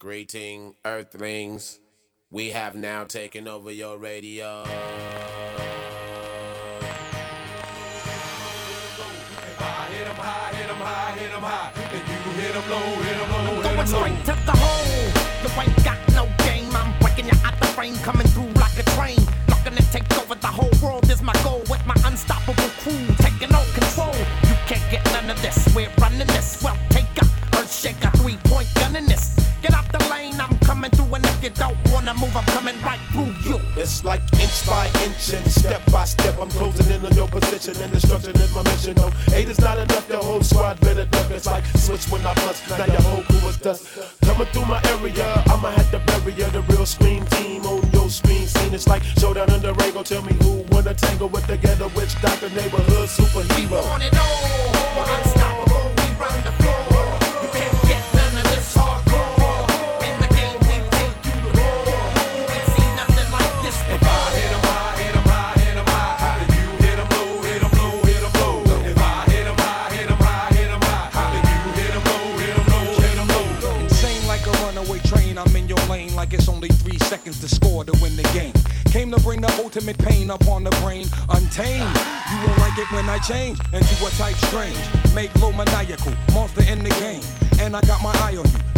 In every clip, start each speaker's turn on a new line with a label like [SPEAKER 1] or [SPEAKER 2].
[SPEAKER 1] Greeting, Earthlings. We have now taken over your radio.
[SPEAKER 2] Going straight to the hole. You ain't got no game. I'm breaking you out the frame, coming through like a train. Looking to take over the whole world is my goal. With my unstoppable crew taking all control. You can't get none of this. We're running this. Well, take a earth shaker, three point gun in this. Get out the lane, I'm coming through, and if you don't wanna move, I'm coming right through you.
[SPEAKER 3] It's like inch by inch and step by step. I'm closing in on your position and destruction is my mission. No, eight is not enough. Your whole squad better duck. It's like switch when I bust. Now your whole crew is dust. Coming through my area, I'ma have to bury ya. The real scream team on your screen scene. It's like showdown in the ring. Go tell me who wanna tangle with the ghetto witch doctor neighborhood superhero.
[SPEAKER 2] On it all, like
[SPEAKER 4] it's only three seconds to score to win the game. Came to bring the ultimate pain upon the brain, untamed. You won't like it when I change into a type strange. Make low maniacal, monster in the game. And I got my eye on you.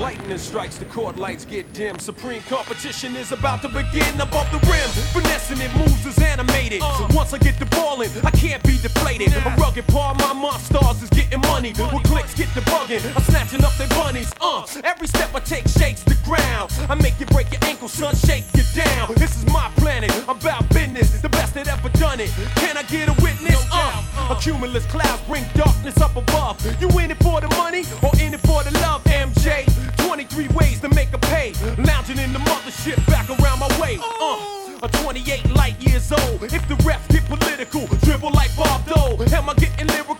[SPEAKER 5] lightning strikes, the court lights get dim. Supreme competition is about to begin above the rim. Finessing it moves is animated. So once I get the ball in, I can't be deflated. A rugged part my monsters is getting money. With clicks get the bugging, I'm snatching up their bunnies. Uh, every step I take shakes the ground. I make you break your ankle, son, shake you down. This is my planet, I'm about business. The best that ever done it. Can I get a witness? Uh, a cumulus clouds bring darkness up above. You in it for the money or in it 23 ways to make a pay. Lounging in the mothership back around my way. Uh, a 28 light years old. If the refs get political, dribble like Bob Dole. Am I getting lyrical?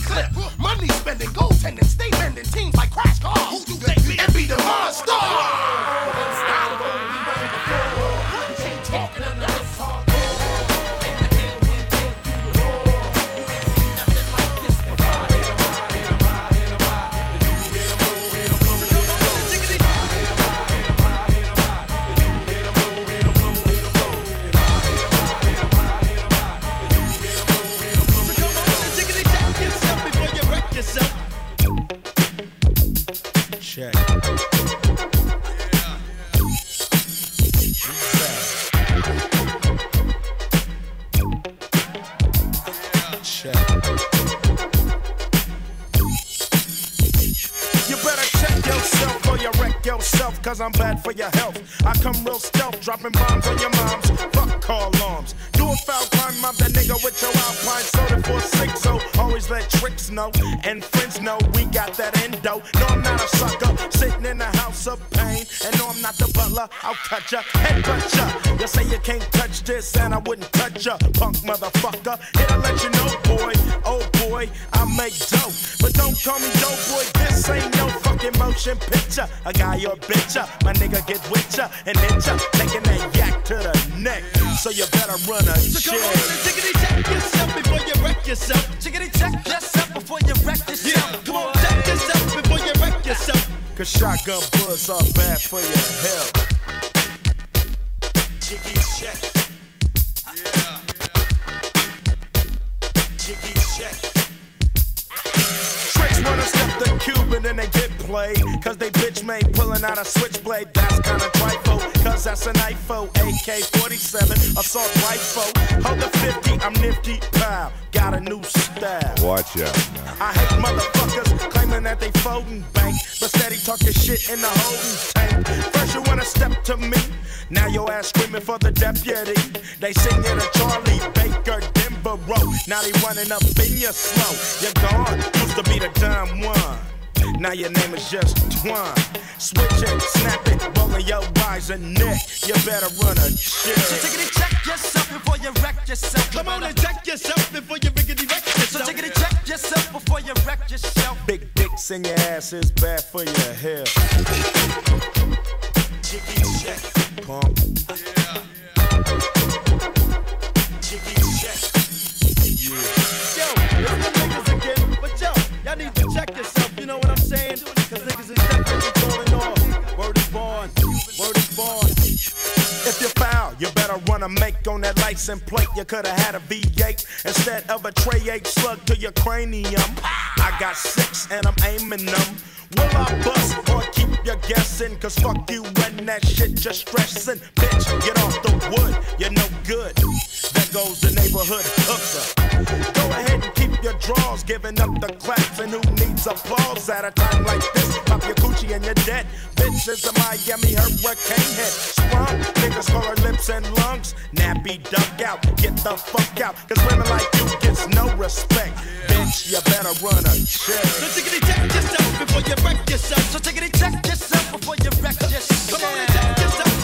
[SPEAKER 2] Clip. Money spending, goaltending, stay
[SPEAKER 6] I'm bad for your health. I come real stealth, dropping bombs on your moms. Fuck call alarms. Do a foul crime, mob that nigga with your alpine soda for six. So always let tricks know and friends know we got that endo. No, I'm not a sucker, sitting in the house of pain. And no, I'm not the butler. I'll cut ya, head headbutt ya. You say you can't touch this, and I wouldn't touch ya, punk motherfucker. Here to let you know, boy, oh boy, I make dope. But don't call me dope, boy. This ain't no fucking motion picture. A guy or bitch ya, my nigga get with ya and hit ya, taking that yak to the neck. So you better run a
[SPEAKER 2] So
[SPEAKER 6] check.
[SPEAKER 2] come on and tickety check yourself before you wreck yourself. Tickety check yourself before you wreck yourself. Come on, check yourself before you wreck yourself.
[SPEAKER 6] Cause shotgun bullets are bad for your health. Jiggy check. Jiggy check. Tricks step the Cuban and they get played. Cause they bitch made pulling out a switchblade. That's kinda trifle. Cause that's an IFO. AK 47, assault rifle. Hold the 50, I'm nifty. Pow. Got a new style.
[SPEAKER 7] Watch out.
[SPEAKER 6] I hate motherfuckers claiming that they folding bank, but steady talking shit in the holding tank. First you wanna step to me, now your ass screaming for the deputy. They sing it a Charlie Baker Denver Road. Now they running up in your slow. You're gone, used to be the dumb one. Now your name is just Twine. Switch it, snap it, rolling your eyes and neck. You better run a shit.
[SPEAKER 2] So tickety check yourself before you wreck yourself. Come on and check yourself before you rickety wreck yourself. So tickety check yourself before you wreck yourself.
[SPEAKER 6] Big dicks in your ass is bad for your health. Jiggy check, pump. License plate. You coulda had a V8 instead of a tray 8 slug to your cranium. I got six and I'm aiming them. Will I bust or keep you guessing? Cause fuck you and that shit just stressing. Bitch, get off the wood, you're no good. There goes the neighborhood hooker. Go ahead and keep your drawers, giving up the claps. And who needs applause at a time like this? Pop your coochie and you're dead. Bitch is a Miami hurricane head. Sprung, niggas call her lips and lungs. Nappy duck out, get the fuck out. Cause women like you gets no respect. Bitch, you better run a check.
[SPEAKER 2] So tickety check yourself before you wreck yourself. So tickety check yourself before you wreck yourself. Come on and check yourself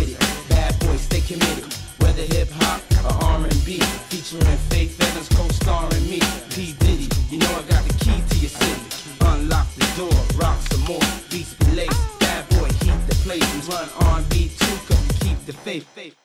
[SPEAKER 8] with it. Bad boy, stay committed. Whether hip hop or R&B, featuring Faith Evans co-starring me. P Diddy, you know I got the key to your city. Unlock the door, rock some more. Beats be laced. Bad boy, heat the place. Run R&B too, cause we keep the faith.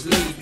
[SPEAKER 7] sleep.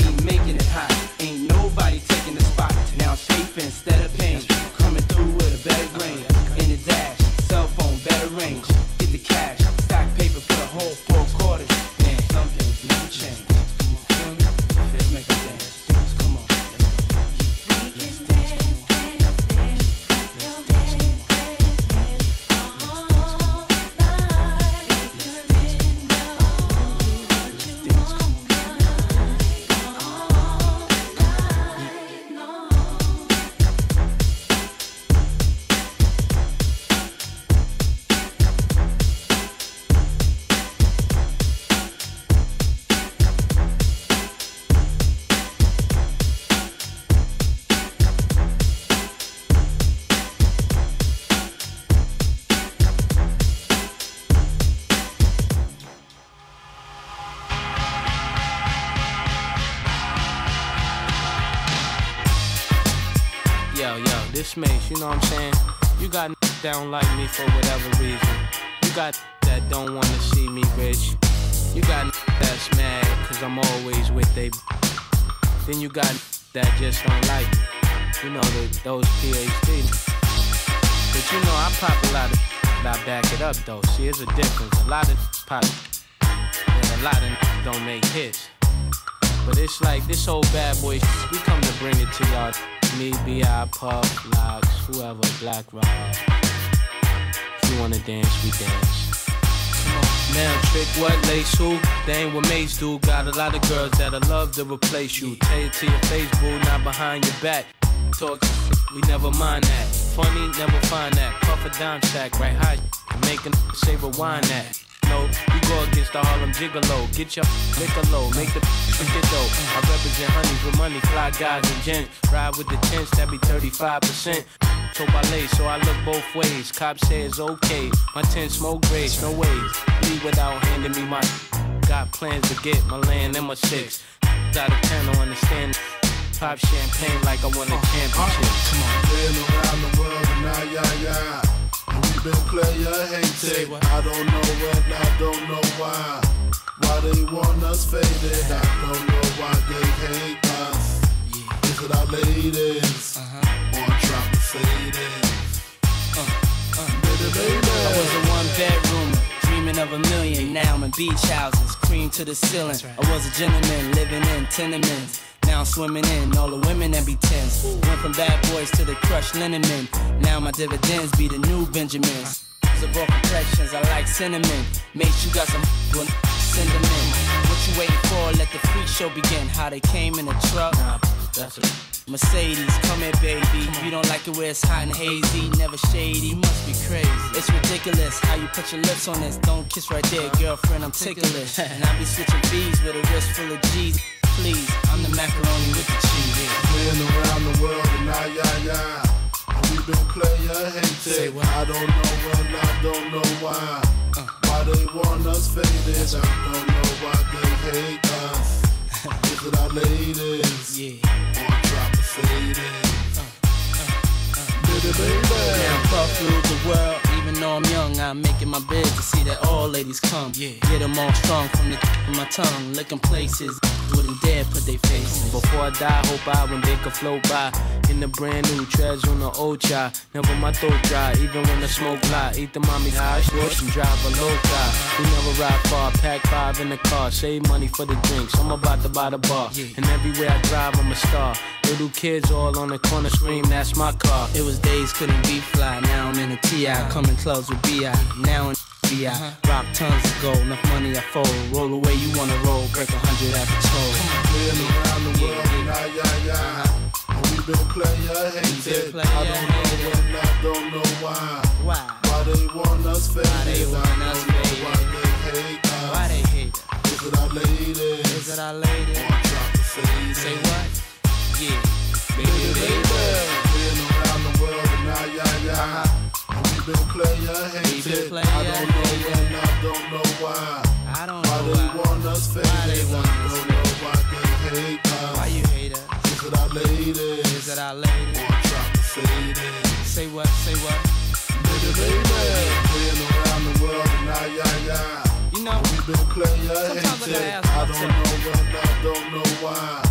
[SPEAKER 7] For whatever reason. You got that don't wanna see me rich. You got that's mad cause I'm always with they. Then you got that just don't like me. You know, the, those PhD. But you know, I pop a lot of but I back it up though. See, it's a difference. A lot of pop and a lot of don't make hits. But it's like this whole bad boy, we come to bring it to y'all. Me, B.I., Puff, Lox, whoever, Black Rob. You wanna dance, we dance. Now, trick what, lace who? They ain't what mates do. Got a lot of girls that'll love to replace you. Tell it to your face, boo, not behind your back. Talk, we never mind that. Funny, never find that. Puff a dime sack, right high, making a say rewind that. No, you go against the Harlem Gigolo. Get your low, make the get dope. I represent honeys with money, fly guys and gents. Ride with the tents, that be 35%. So ballet, so I look both ways. Cop says okay, my ten smoke grades, no ways. Leave without handing me my. Got plans to get my land and my six. Out of town, don't understand. Pop champagne like I won a uh, championship. Come on.
[SPEAKER 9] Been around the world and now, yeah, yeah. And we been player hated. I don't know when, I don't know why. Why they want us faded. I don't know why they hate us. Is it our ladies? Uh-huh. Or drop the faded? Uh, uh.
[SPEAKER 8] I was a one bedroom, dreaming of a million. Now I'm in beach houses, cream to the ceiling. I was a gentleman living in tenements. Now I'm swimming in all the women that be tens. Went from bad boys to the crushed linen men. Now my dividends be the new Benjamins. Of all complexions, I like cinnamon. Make you got some well, send them in. What you waiting for? Let the freak show begin. How they came in a truck.
[SPEAKER 7] That's a
[SPEAKER 8] Mercedes, come here, baby. You don't like it where it's hot and hazy, never shady. You must be crazy. It's ridiculous how you put your lips on this. Don't kiss right there, girlfriend. I'm ticklish. and I be switching V's with a wrist full of G's. Please, I'm the macaroni with the cheese.
[SPEAKER 9] Been around the world and now, yeah, yeah. We been player hated. I don't know when, I don't know why. Uh. Why they want us faded. I don't know why they hate us. Is it our ladies?
[SPEAKER 8] Yeah.
[SPEAKER 9] Or drop the faded? Uh, uh, baby, baby.
[SPEAKER 8] Now puff rule the world, even though I'm young, I'm making my bed to see that all ladies come. Yeah. Get them all strong from the tip of my tongue, licking places, put their faces.
[SPEAKER 7] Before I die, hope I when they could float by in the brand new treads on the old child. Never my throat dry, even when I smoke fly. Eat the mommy high, short and drive a low car. We never ride far, pack five in the car, save money for the drinks. I'm about to buy the bar, and everywhere I drive, I'm a star. Little kids all on the corner scream, that's my car.
[SPEAKER 8] It was days couldn't be fly, now I'm in a TI, coming clubs with BI. Now in BI, uh-huh. rock tons of gold, enough money I fold. Roll away, you wanna roll, break a hundred at the toll.
[SPEAKER 9] Been around the world now, yeah, yeah. And we been player hated.
[SPEAKER 8] player
[SPEAKER 9] I don't know when, I don't know why.
[SPEAKER 8] Why?
[SPEAKER 9] Why they want us faded?
[SPEAKER 8] Why they want
[SPEAKER 9] I
[SPEAKER 8] us faded?
[SPEAKER 9] why they hate us.
[SPEAKER 8] Why they hate us?
[SPEAKER 9] Is it our ladies?
[SPEAKER 8] Is it our lady?
[SPEAKER 9] Or drop the faded?
[SPEAKER 8] Say what? Yeah.
[SPEAKER 9] Baby,
[SPEAKER 8] Baby,
[SPEAKER 9] baby. Been player hated.
[SPEAKER 8] player
[SPEAKER 9] I don't know when, I don't know why.
[SPEAKER 8] I don't
[SPEAKER 9] Why
[SPEAKER 8] know
[SPEAKER 9] they
[SPEAKER 8] why.
[SPEAKER 9] want us faded?
[SPEAKER 8] Why they want
[SPEAKER 9] I don't know why they hate us.
[SPEAKER 8] Why you hate us?
[SPEAKER 9] Is it our ladies?
[SPEAKER 8] Is it our lady?
[SPEAKER 9] Or drop the faded?
[SPEAKER 8] Say what? Say what?
[SPEAKER 9] Baby, baby, been around the world and now, yeah, yeah.
[SPEAKER 8] You know,
[SPEAKER 9] We been player
[SPEAKER 8] I
[SPEAKER 9] hated. I don't
[SPEAKER 8] myself.
[SPEAKER 9] know when, I don't know why.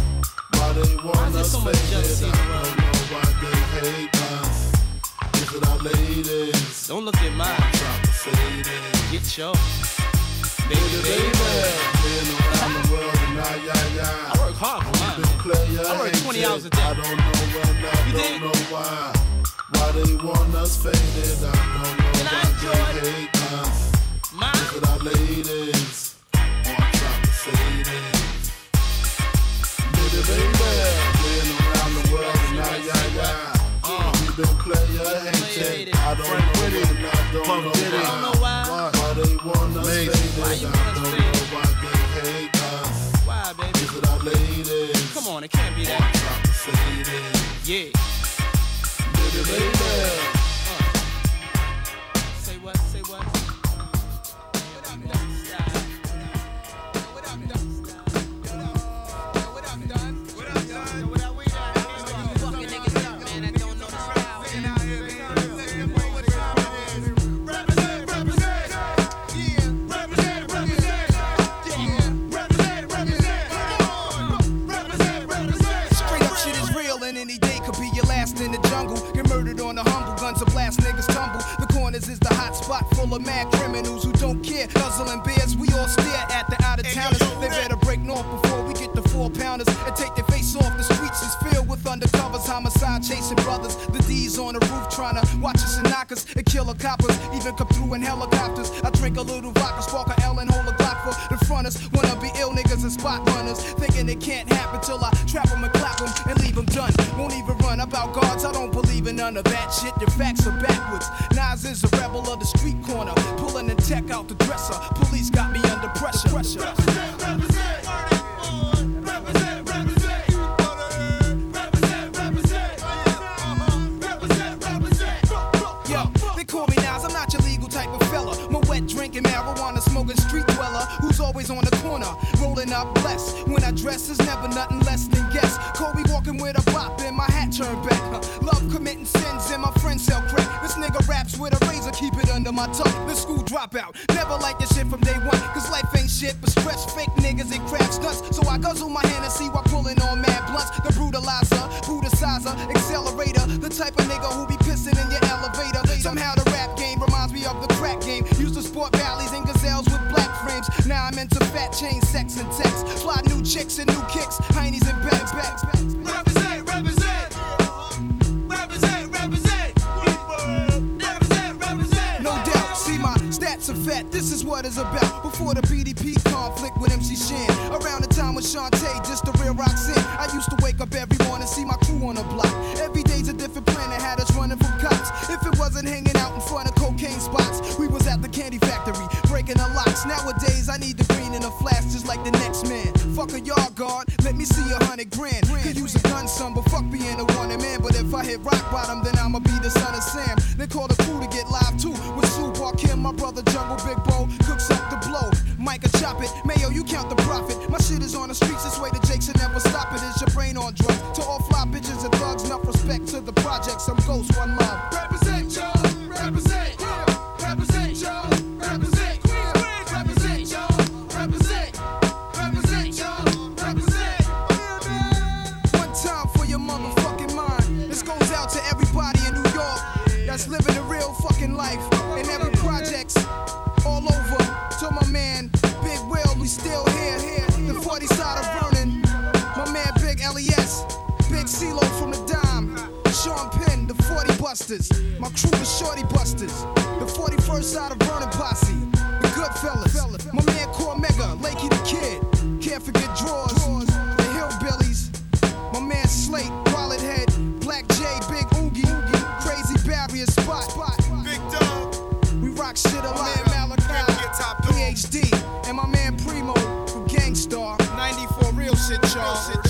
[SPEAKER 9] Why they want
[SPEAKER 8] there
[SPEAKER 9] us
[SPEAKER 8] so
[SPEAKER 9] faded? I
[SPEAKER 8] in the world?
[SPEAKER 9] don't know why they hate Is our ladies?
[SPEAKER 8] don't look at mine.
[SPEAKER 9] Drop the faded.
[SPEAKER 8] Get your
[SPEAKER 9] Baby,
[SPEAKER 8] baby,
[SPEAKER 9] been around the world and now, yeah, yeah.
[SPEAKER 8] I work hard for mine.
[SPEAKER 9] Player
[SPEAKER 8] I work 20 hours a day.
[SPEAKER 9] I don't know when, I
[SPEAKER 8] You
[SPEAKER 9] don't
[SPEAKER 8] dig?
[SPEAKER 9] know why. Why they want us faded? I don't know
[SPEAKER 8] And I
[SPEAKER 9] why they hate us.
[SPEAKER 8] Mine.
[SPEAKER 9] Is it our ladies? Or drop the faded? Baby, baby, We been player hated. I don't know when, I don't know
[SPEAKER 8] I don't know
[SPEAKER 9] why.
[SPEAKER 8] why.
[SPEAKER 9] Why they want us faded?
[SPEAKER 8] Why
[SPEAKER 9] I don't
[SPEAKER 8] faded?
[SPEAKER 9] know why they hate us.
[SPEAKER 8] Why, baby?
[SPEAKER 9] Our ladies?
[SPEAKER 8] Come on, it can't be that.
[SPEAKER 9] Drop the faded.
[SPEAKER 8] Yeah.
[SPEAKER 9] Baby, baby.
[SPEAKER 10] Rolling up blessed. When I dress is never nothing less than guess. Kobe walking with a bop and my hat turned back. Huh. Love committing sins and my friends sell crack. This nigga raps with a razor, keep it under my tongue. The school dropout, never like this shit from day one. Cause life ain't shit but stress, fake niggas and crap stunts. So I guzzle my hand and see while pulling on mad blunts. The brutalizer, brutalizer, accelerator. The type of nigga who be pissing in your elevator. Somehow the rap game reminds me of the crack game. Used to sport Ballys and gazelles with black frames. Now I'm into fat chain, sex and text. Fly new chicks and new kicks, heinies and bags, bags. Represent, represent. Represent, represent. No doubt, see my stats are fat. This is what it's about. Before the BDP conflict with MC Shan. Around the time with Shantae, just the real rocks in. I used to wake up every morning, see my crew on the block. Every day's a different planet, had us running from cops. If it wasn't hanging out in front of cocaine spots, we was at the candy factory, breaking the locks. Nowadays, I need the green in a flash, just like the next man. Fuck a yard guard, let me see a hundred grand. Could use a gun, son, but fuck being a wanted man. But if I hit rock bottom, then I'ma be the son of Sam. They call the crew to get live too. With Sue Kim, my brother Jungle Big Bo, cooks up the blow. Micah chop it, Mayo, you count the profit. My shit is on the streets, this way the Jakes should never stop it. Is your brain on drugs? To all fly bitches and thugs, enough respect to the project. Some ghosts, one love. Represent, y'all. Represent, Busters. My crew, is Shorty Busters. The 41st side of Vernon Posse. The Goodfellas. My man, Cormega, Lakey the Kid. Can't forget drawers. The Hillbillies. My man Slate, Wallet Head, Black J, Big Oogie, Crazy Barrier Spot, Big Dog. We rock shit a lot. Man Malachi, PhD, and my man Primo from Gang Starr. 94 real shit, y'all.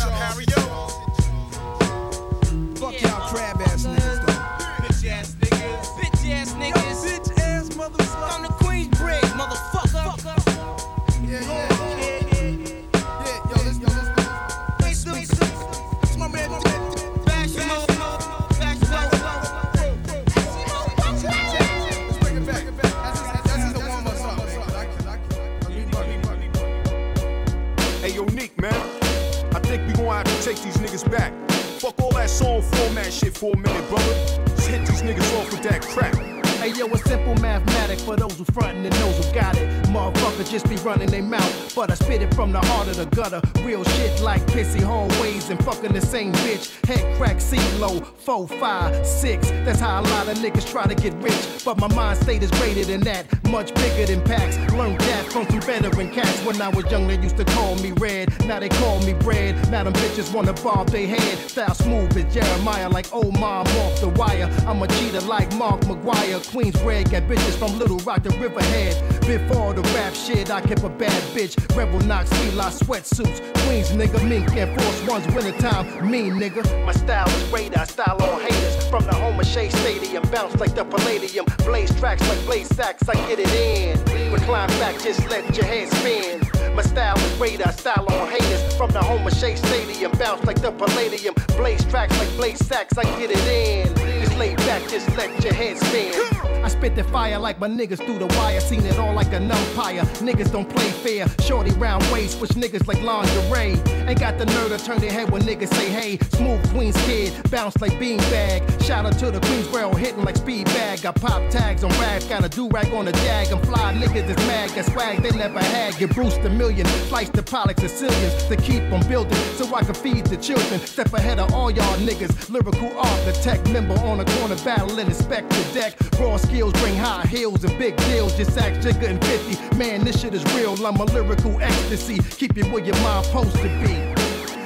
[SPEAKER 11] Just be running their mouth, but I spit it from the heart of the gutter. Real shit like pissy hallways and fucking the same bitch. Head crack, C-low, four, five, six. That's how a lot of niggas try to get rich. But my mind state is greater than that, much bigger than packs. Learned that from some veteran cats. When I was young, they used to call me red. Now they call me bread. Now them bitches wanna bob they head. Style smooth as Jeremiah, like Omar off the wire. I'm a cheater like Mark McGwire. Queens red, got bitches from Little Rock to Riverhead. Before the rap shit, I kept a bad bitch. Rebel Knox, Fila sweatsuits. Queens nigga, mink and force ones wintertime. Mean nigga. My style is radar, style on haters. From the home of Shea Stadium, bounce like the Palladium. Blaze tracks like Blaze Sacks, I get it in. Recline back, just let your head spin. My style is radar, style on haters. From the home of Shea Stadium, bounce like the Palladium. Blaze tracks like Blaze Sacks, I get it in. Just lay back, just let your head spin. I spit the fire like my niggas through the wire. Seen it all like an umpire. Niggas don't play fair. Shorty round waist, switch niggas like lingerie. Ain't got the nerve to turn their head when niggas say hey. Smooth Queens kid, bounce like beanbag. Shout out to the Queensboro hitting like speed bag. Got pop tags on rags, got a do rag on the jag. And fly niggas is mad, got swag they never had. Get Bruce the million, slice the Pollock Sicilians to keep on building so I can feed the children. Step ahead of all y'all niggas. Lyrical architect, member on the corner battling, inspect the deck. Raw skills bring high heels and big deals. Just act jigger and 50. Man, this shit is real. I'm a lyrical ecstasy. Keep it where your mind supposed to be.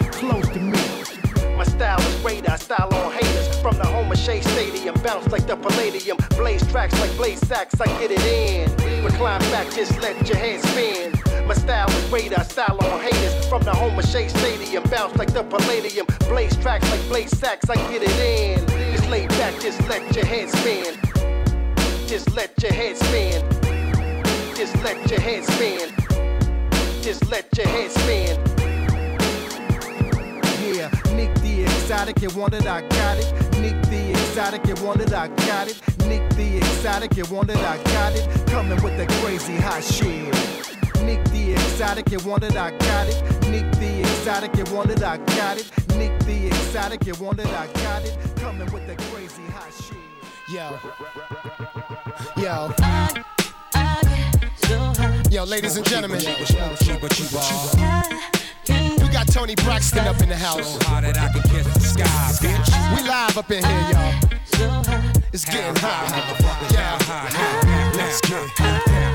[SPEAKER 11] Close to me. My style is radar, style on haters. From the home of Shea Stadium, bounce like the Palladium. Blaze tracks like blaze sacks, I get it in. Recline back, just let your head spin. My style is radar, style on haters. From the home of Shea Stadium, bounce like the Palladium. Blaze tracks like blaze sacks, I get it in. Just lay back, just let your head spin. Just let your head spin. Just let your head spin. Just let your head spin. Yeah, Neek the exotic, you wanted, I got it. Neek the exotic, you wanted, I got it. Neek the exotic, you wanted, I got it. Coming with that crazy hot shit. Neek the exotic, you wanted, I got it. Neek the exotic, you wanted, I got it. Neek the exotic, you want it, I got it. Coming with that crazy hot shit.
[SPEAKER 12] Yo. Yo. Yo, ladies and gentlemen. We got Toni Braxton up in the house. We live up in here, y'all. It's getting hot. Yeah. Let's get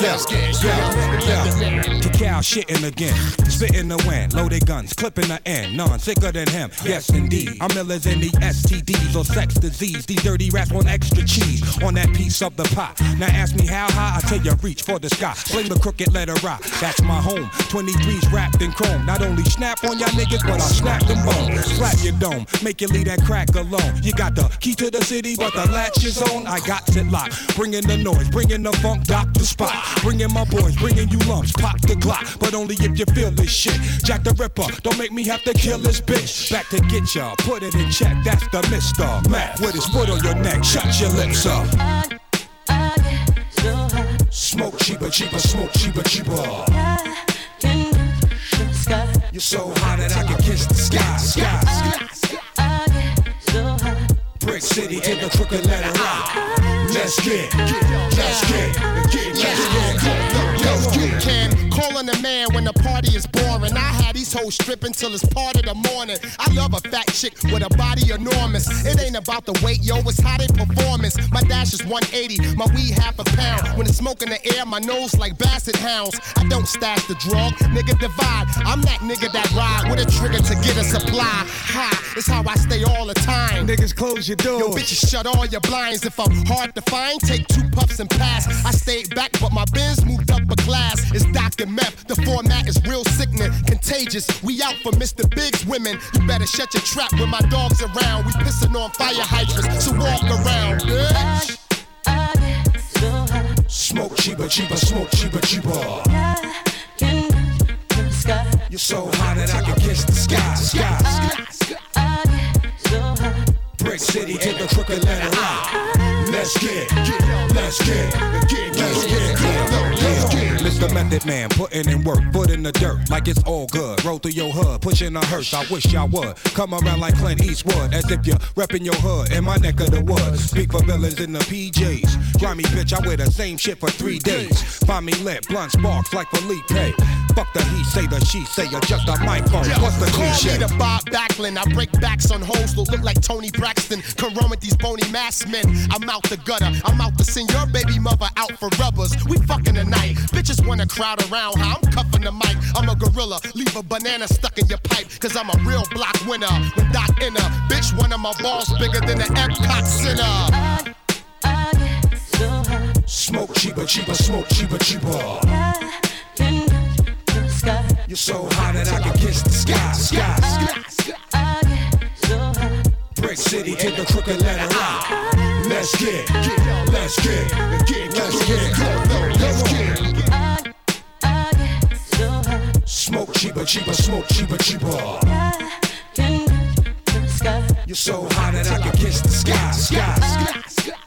[SPEAKER 4] Let's get yeah. Cacao shitting again, spitting the wind, loaded guns, clipping the end, none sicker than him. Yes, indeed. I'm illers in the STDs or sex disease. These dirty rats want extra cheese on that piece of the pot. Now ask me how high, I tell you reach for the sky. Fling the crooked letter rock. That's my home. 23s wrapped in chrome. Not only snap on y'all niggas, but I snap them bones. Slap your dome, make you leave that crack alone. You got the key to the city, but the latch is on. I got it locked. Bringing the noise, bringing the funk, Dr. Spock. Bringing my boys, bringing you lumps, pop the Glock. But only if you feel this shit. Jack the Ripper, don't make me have to kill this bitch. Back to get ya, put it in check. That's the Mister Mac with his foot on your neck. Shut your lips up. Smoke cheaper, cheaper, smoke cheaper, cheaper. You're so high that I can kiss the sky, sky, sky. Brick City to the crooked letter I. Let's get, let's get, get, let's get,
[SPEAKER 12] Let's get Cam, calling a man when the party is boring. I had these hoes stripping till it's part of the morning. I love a fat chick with a body enormous. It ain't about the weight, yo, it's how they performance. My dash is 180, my weed half a pound. When it's smoke in the air, my nose like basset hounds. I don't stash the drug, nigga divide. I'm that nigga that ride with a trigger to get a supply. High, it's how I stay all the time.
[SPEAKER 4] Niggas close your doors.
[SPEAKER 12] Yo, bitches shut all your blinds. If I'm hard to find, take two puffs and pass. I stayed back, but my biz moved up a class. It's Dr. Meth. The format is real sickening, contagious. We out for Mr. Big's women. You better shut your trap when my dog's around. We pissing on fire hydrants, so walk around, bitch.
[SPEAKER 4] I get so high, Smoke cheaper, cheaper, smoke cheaper, cheaper. You're so high that I can kiss the sky, sky. sky. I, I get so high. Brick City to the crooked letter I. Let's get, let's get, let's get, let's get. Mr. Method Man, putting in work, foot in the dirt, like it's all good. Roll through your hood, pushing a hearse. I wish y'all would come around like Clint Eastwood, as if you're repping your hood in my neck of the woods. Speak for villains in the PJs. Grimy bitch, I wear the same shit for three days. Find me lit, blunt sparks like Felipe. Fuck the he say, the she say, you're just a microphone. What's the
[SPEAKER 12] Call me the Bob Backlund. I break backs on hoes that look like Toni Braxton. Come run with these bony masked men. I'm out the gutter. I'm out to send your baby mother out for rubbers. We fucking tonight. Bitches wanna crowd around I'm cuffing the mic. I'm a gorilla. Leave a banana stuck in your pipe. Cause I'm a real block winner. With Doc Inner. Bitch, one of my balls bigger than the Epcot Center.
[SPEAKER 4] Smoke cheaper, cheaper, smoke cheaper, cheaper. You're so high that I can kiss the sky, sky, sky. Brick City to the crooked letter I. Let's get, get, let's get, let's get, let's get. Smoke cheaper, cheaper, smoke cheaper, cheaper. You're so high that I can kiss the sky. Sky. sky.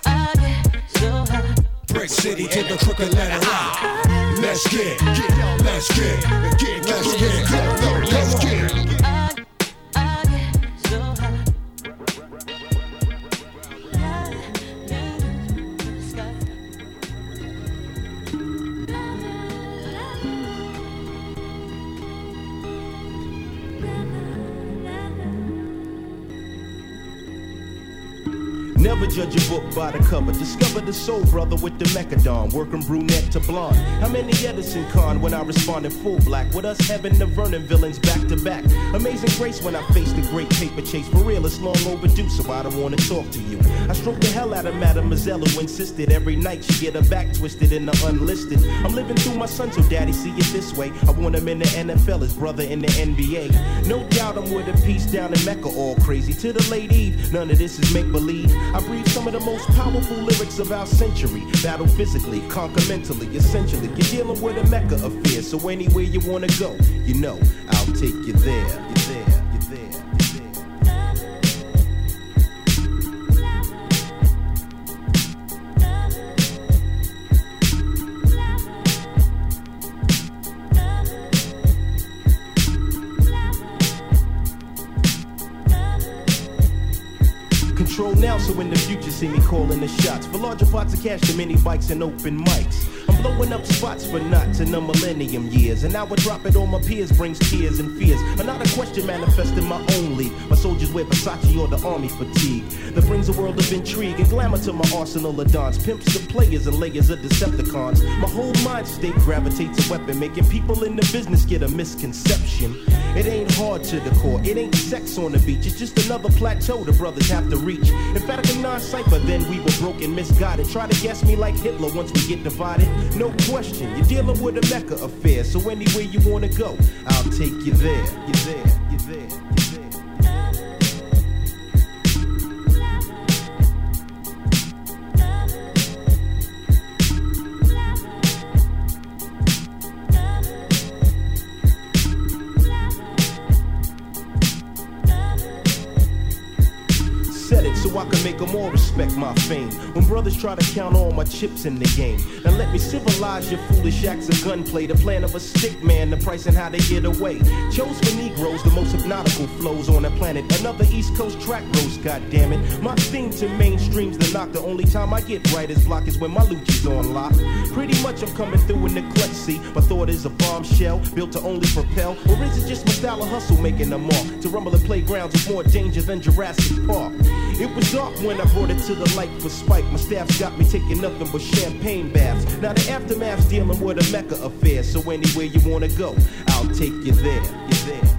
[SPEAKER 4] Brick City to the crooked letter I. Let's get, get, let's get, get, let's get, let's get.
[SPEAKER 13] Never judge a book by the cover. Discover the soul brother with the Mecca Don. Working brunette to blonde. How many Edison Con when I respond in full black? With us having the Vernon villains back to back. Amazing grace when I face the great paper chase. For real, it's long overdue, so I don't wanna talk to you. I stroke the hell out of Mademoiselle who insisted every night she get her back twisted in the unlisted. I'm living through my son, so daddy see it this way. I want him in the NFL, his brother in the NBA. No doubt I'm with a piece down in Mecca, all crazy. To the late Eve, none of this is make believe. Some of the most powerful lyrics of our century. Battle physically, conquer mentally, essentially. You're dealing with a Mecca of fear, so anywhere you wanna go, you know, I'll take you there. See me calling the shots. For larger pots of cash, the mini bikes and open mics. Blowing up spots for knots in the millennium years. And now I drop it on my peers, brings tears and fears. Another question manifesting my league. My soldiers wear Versace or the army fatigue. That brings a world of intrigue and glamour to my arsenal of dons. Pimps the players and layers of Decepticons. My whole mind state gravitates a weapon, making people in the business get a misconception. It ain't hard to the core, it ain't sex on the beach. It's just another plateau the brothers have to reach. In fact, a non-cipher, then we were broken, misguided. Try to guess me like Hitler once we get divided. No question, you're dealing with a Mecca affair. So anywhere you wanna go, I'll take you there. You're there, you're there, you're there. So I can make them all respect my fame. When brothers try to count all my chips in the game. Now let me civilize your foolish acts of gunplay. The plan of a stick man, the price and how they get away. Chose for Negroes, the most hypnotical flows on the planet. Another East Coast track roast, goddammit. My theme to mainstream's the knock. The only time I get writer's block is when my Lucci's on lock. Pretty much I'm coming through in the clutch, see. My thought is a bombshell built to only propel. Or is it just my style of hustle making them mark? To rumble in playgrounds with more danger than Jurassic Park. It was dark when I brought it to the light for spike. My staff's got me taking nothing but champagne baths. Now the aftermath's dealing with a Mecca affair. So anywhere you wanna go, I'll take you there. You're there.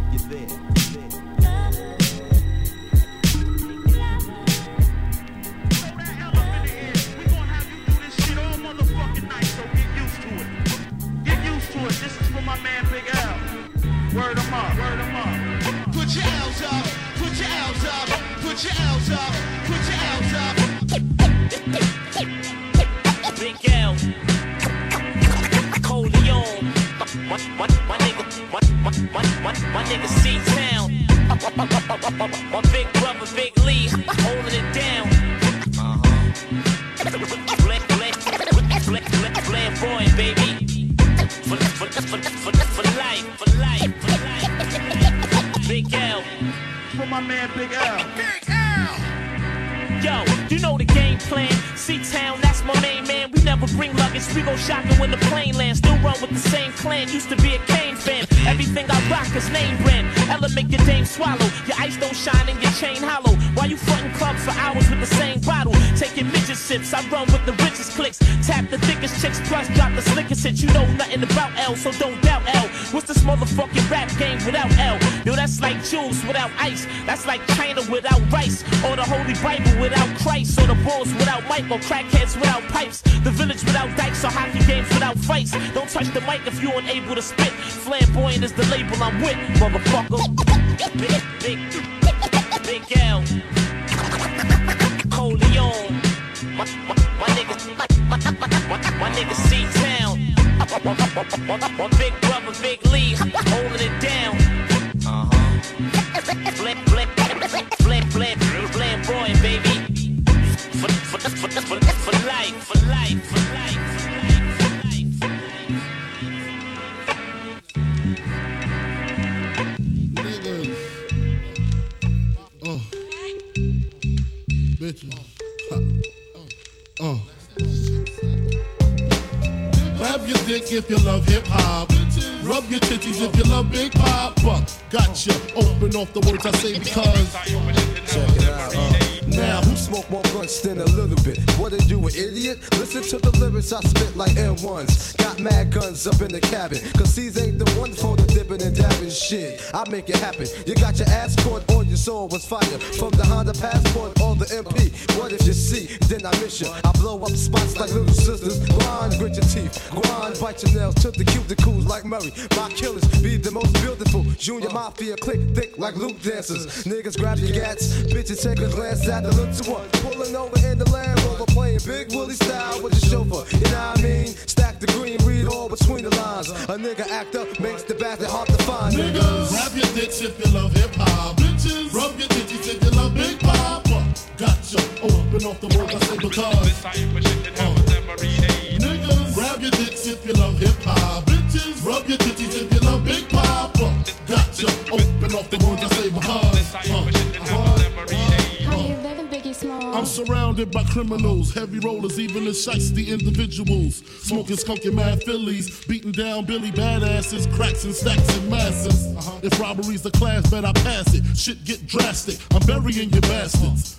[SPEAKER 14] Without ice. That's like China without rice. Or the Holy Bible without Christ. Or the Bulls without. Or crackheads without pipes. The village without dikes. Or hockey games without fights. Don't touch the mic if you're unable to spit. Flamboyant is the label I'm with, motherfucker. Big, big, big L. Corleone. My, my, my nigga, my, my, my, my, my C-Town. My big brother, Big Lee, holding it
[SPEAKER 15] dick if you love hip hop. Rub your titties if you love Big Papa. Gotcha. Open off the words I say because.
[SPEAKER 16] Check it out. Uh. Now, who smoke more blunts than a little bit? What are you, an idiot? Listen to the lyrics I spit like M1s. Got mad guns up in the cabin. Cause these ain't the ones for the dipping and shit. I make it happen. You got your ass caught or your soul was fire. From the Honda Passport or the MP. What if you see? Then I miss you. I blow up spots like little sisters. Grind, grit your teeth. Grind, bite your nails. Took the cuticles like Murray. My killers be the most beautiful. Junior Mafia click thick like Luke dancers. Niggas grab your gats. Bitches take a glance at the look to one. Pulling over in the Land Rover. Playing Big Willie style with the chauffeur. You know what I mean? Stack the green, read all between the lines. A nigga act up makes the bastard hard to find.
[SPEAKER 15] Niggas, grab your dicks if you love hip hop. Bitches, rub your titties if you love Big Papa. Gotcha. Open off the words I say because. Uh. Niggas, grab your dicks if you love hip hop. Bitches, rub your titties if you love Big Papa. Gotcha. Open off the words I say because. Uh. I'm surrounded by criminals, heavy rollers, even the shiesty individuals. Smoking skunky mad Phillies, beating down Billy badasses, cracks and stacks and masses. Uh-huh. If robbery's the class, bet I pass it. Shit get drastic, I'm burying your bastards.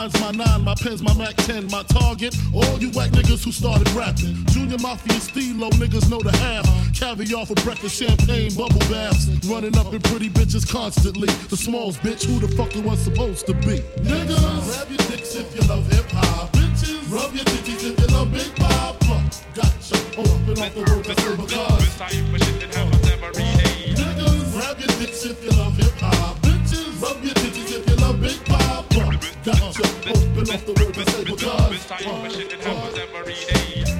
[SPEAKER 15] mind's my nine, my pen's my Mac 10, my target. All you whack niggas who started rapping. Junior Mafia Stilo, niggas know the half. Caviar for breakfast, champagne, bubble baths. Running up in pretty bitches constantly. The smalls, bitch, who the fuck you was supposed to be? Niggas, grab your dicks if you love hip hop. Bitches, rub your titties if you love Big Papa. Gotcha, open up the I say because. Niggas, grab your dicks if you love hip hop. Bitches, rub your titties if you love Big Papa. Gotcha, open up the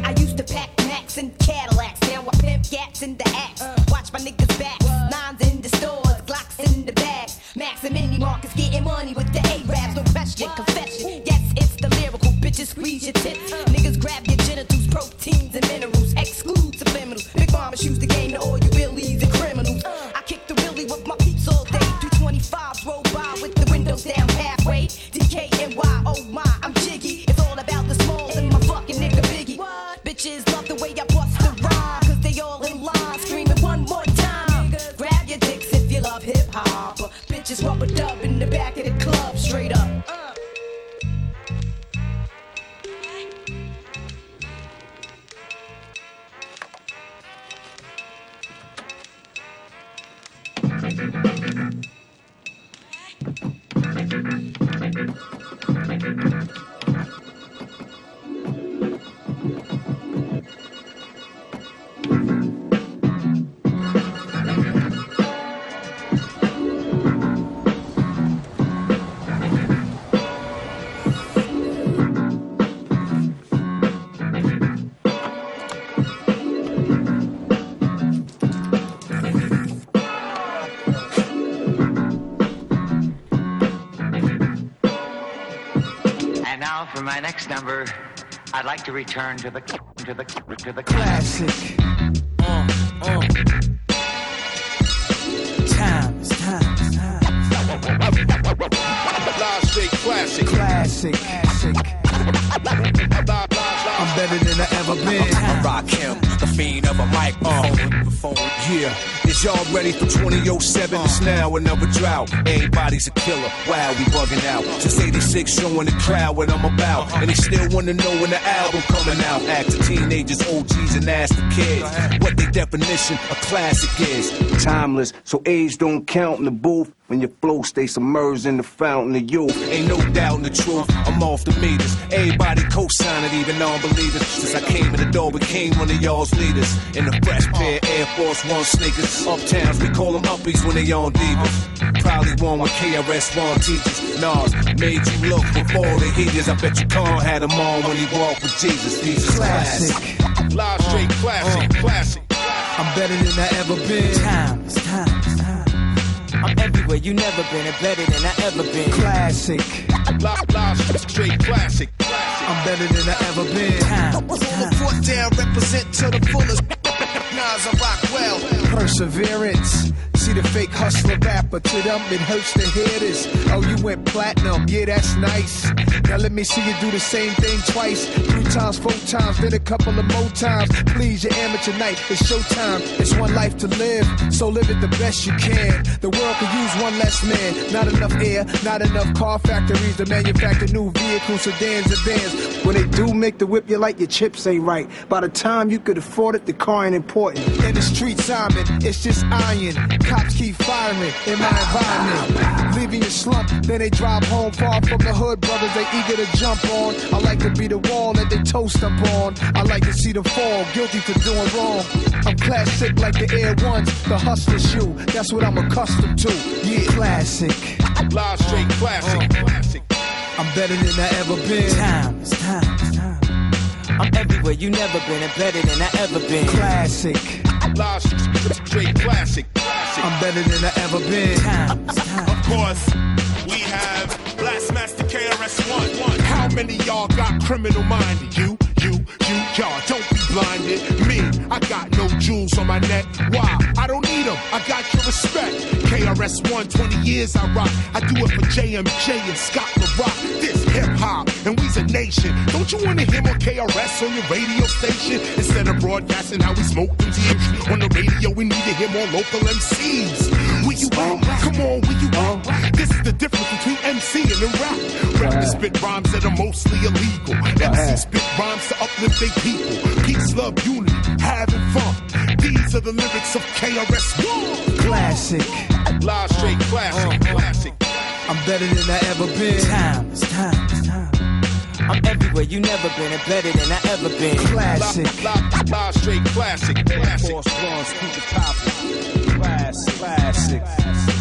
[SPEAKER 15] I
[SPEAKER 17] used to pack Macs and Cadillacs. Now I pimp gats in the axe. Watch my niggas back. Nines in the stores, Glocks in the bag. Max and Neiman Marcus getting money with the A-Raps. No question, confession. Yes, it's the lyrical. Bitches squeeze your tits. Niggas grab your genitals, proteins and minerals. Exclude subliminals. Big mama shoes the game to all
[SPEAKER 18] for my next number, I'd like to return to the to the to the classic.
[SPEAKER 8] Uh, uh. Time, it's time, it's time.
[SPEAKER 19] Live straight classic.
[SPEAKER 8] Classic. Classic. I'm better than I ever been.
[SPEAKER 20] I rock him, the fiend of a microphone.
[SPEAKER 19] Yeah, is y'all ready for 2007? It's uh. now another drought. Everybody's a killer. Wow, we bugging out. Since 86, showing the crowd what I'm about. And they still wanna know when the album coming out. Act to teenagers, OGs, and ask the kids what their definition of classic is.
[SPEAKER 21] Timeless, so age don't count in the booth.
[SPEAKER 19] When your flow stay submerged in the fountain of youth. Ain't no doubt in the truth, I'm off the meters. Everybody co-signing, even non-believers. Since I came in the door, became one of y'all's leaders. In the fresh pair Air Force One sneakers. Uptowns, we call them uppies when they on divas. Probably one with KRS-One teachers. Nas made you look before the heaters. I bet you Khan had him on when he walked with Jesus. Jesus classic.
[SPEAKER 22] Fly straight classic, uh. classic.
[SPEAKER 20] I'm better than I ever been.
[SPEAKER 8] Time, it's time, it's time. I'm everywhere you never been and better than I ever been.
[SPEAKER 20] Classic.
[SPEAKER 22] Fly, fly straight classic. Classic.
[SPEAKER 20] I'm better than I ever been.
[SPEAKER 8] Time,
[SPEAKER 23] Hold the fort down, represent to the fullest.
[SPEAKER 20] Perseverance. See the fake hustler rapper, to them it hurts to hear this. Oh, you went platinum, yeah, that's nice. Now let me see you do the same thing twice, three times, four times, then a couple of more times. Please, your amateur night, it's showtime. It's one life to live, so live it the best you can. The world could use one less man. Not enough air, not enough car factories to manufacture new vehicles, sedans, and vans. When they do make the whip, you like your chips ain't right. By the time you could afford it, the car ain't important. In the street, Simon, it's just iron. Cops keep firing in my environment. Leaving your slump, then they drive home far from the hood. Brothers, they eager to jump on. I like to be the wall that they toast up on. I like to see them fall, guilty for doing wrong. I'm classic like the Air Ones, the hustler shoe. That's what I'm accustomed to. Yeah, classic.
[SPEAKER 22] Fly straight classic, classic.
[SPEAKER 20] I'm better than I ever been.
[SPEAKER 8] Time, it's time, it's time. I'm everywhere you never been and better than I ever been.
[SPEAKER 20] Classic.
[SPEAKER 22] Fly straight classic, classic.
[SPEAKER 20] I'm better than I ever been.
[SPEAKER 8] Time, it's time.
[SPEAKER 22] Of course, we have Blastmaster KRS-One. How many y'all got criminal minded? You, you, you, y'all. Don't be blinded. Me, I got no jewels on my neck. Why? I don't need them. I got your respect. KRS-One, 20 years I rock. I do it for JMJ and Scott LaRock. This hip hop, and we's a nation. Don't you wanna hear more KRS on your radio station? Instead of broadcasting how we smoke Z's on the radio, we need to hear more local MCs. Will you at? Come on, will you at? This is the difference between MC and the rap. Rappers spit rhymes that are mostly illegal. MC spit rhymes to uplift their people. Peace, love, unity, having fun. These are the lyrics of KRS-One.
[SPEAKER 20] Classic.
[SPEAKER 22] Live straight classic, uh-huh. classic.
[SPEAKER 20] I'm better than I ever been.
[SPEAKER 8] Time, it's time, it's time. I'm everywhere you never been and better than I ever been.
[SPEAKER 20] Classic.
[SPEAKER 22] Live, live straight classic, classic.
[SPEAKER 19] Force Ones, keep it poppin'. Classic, classic.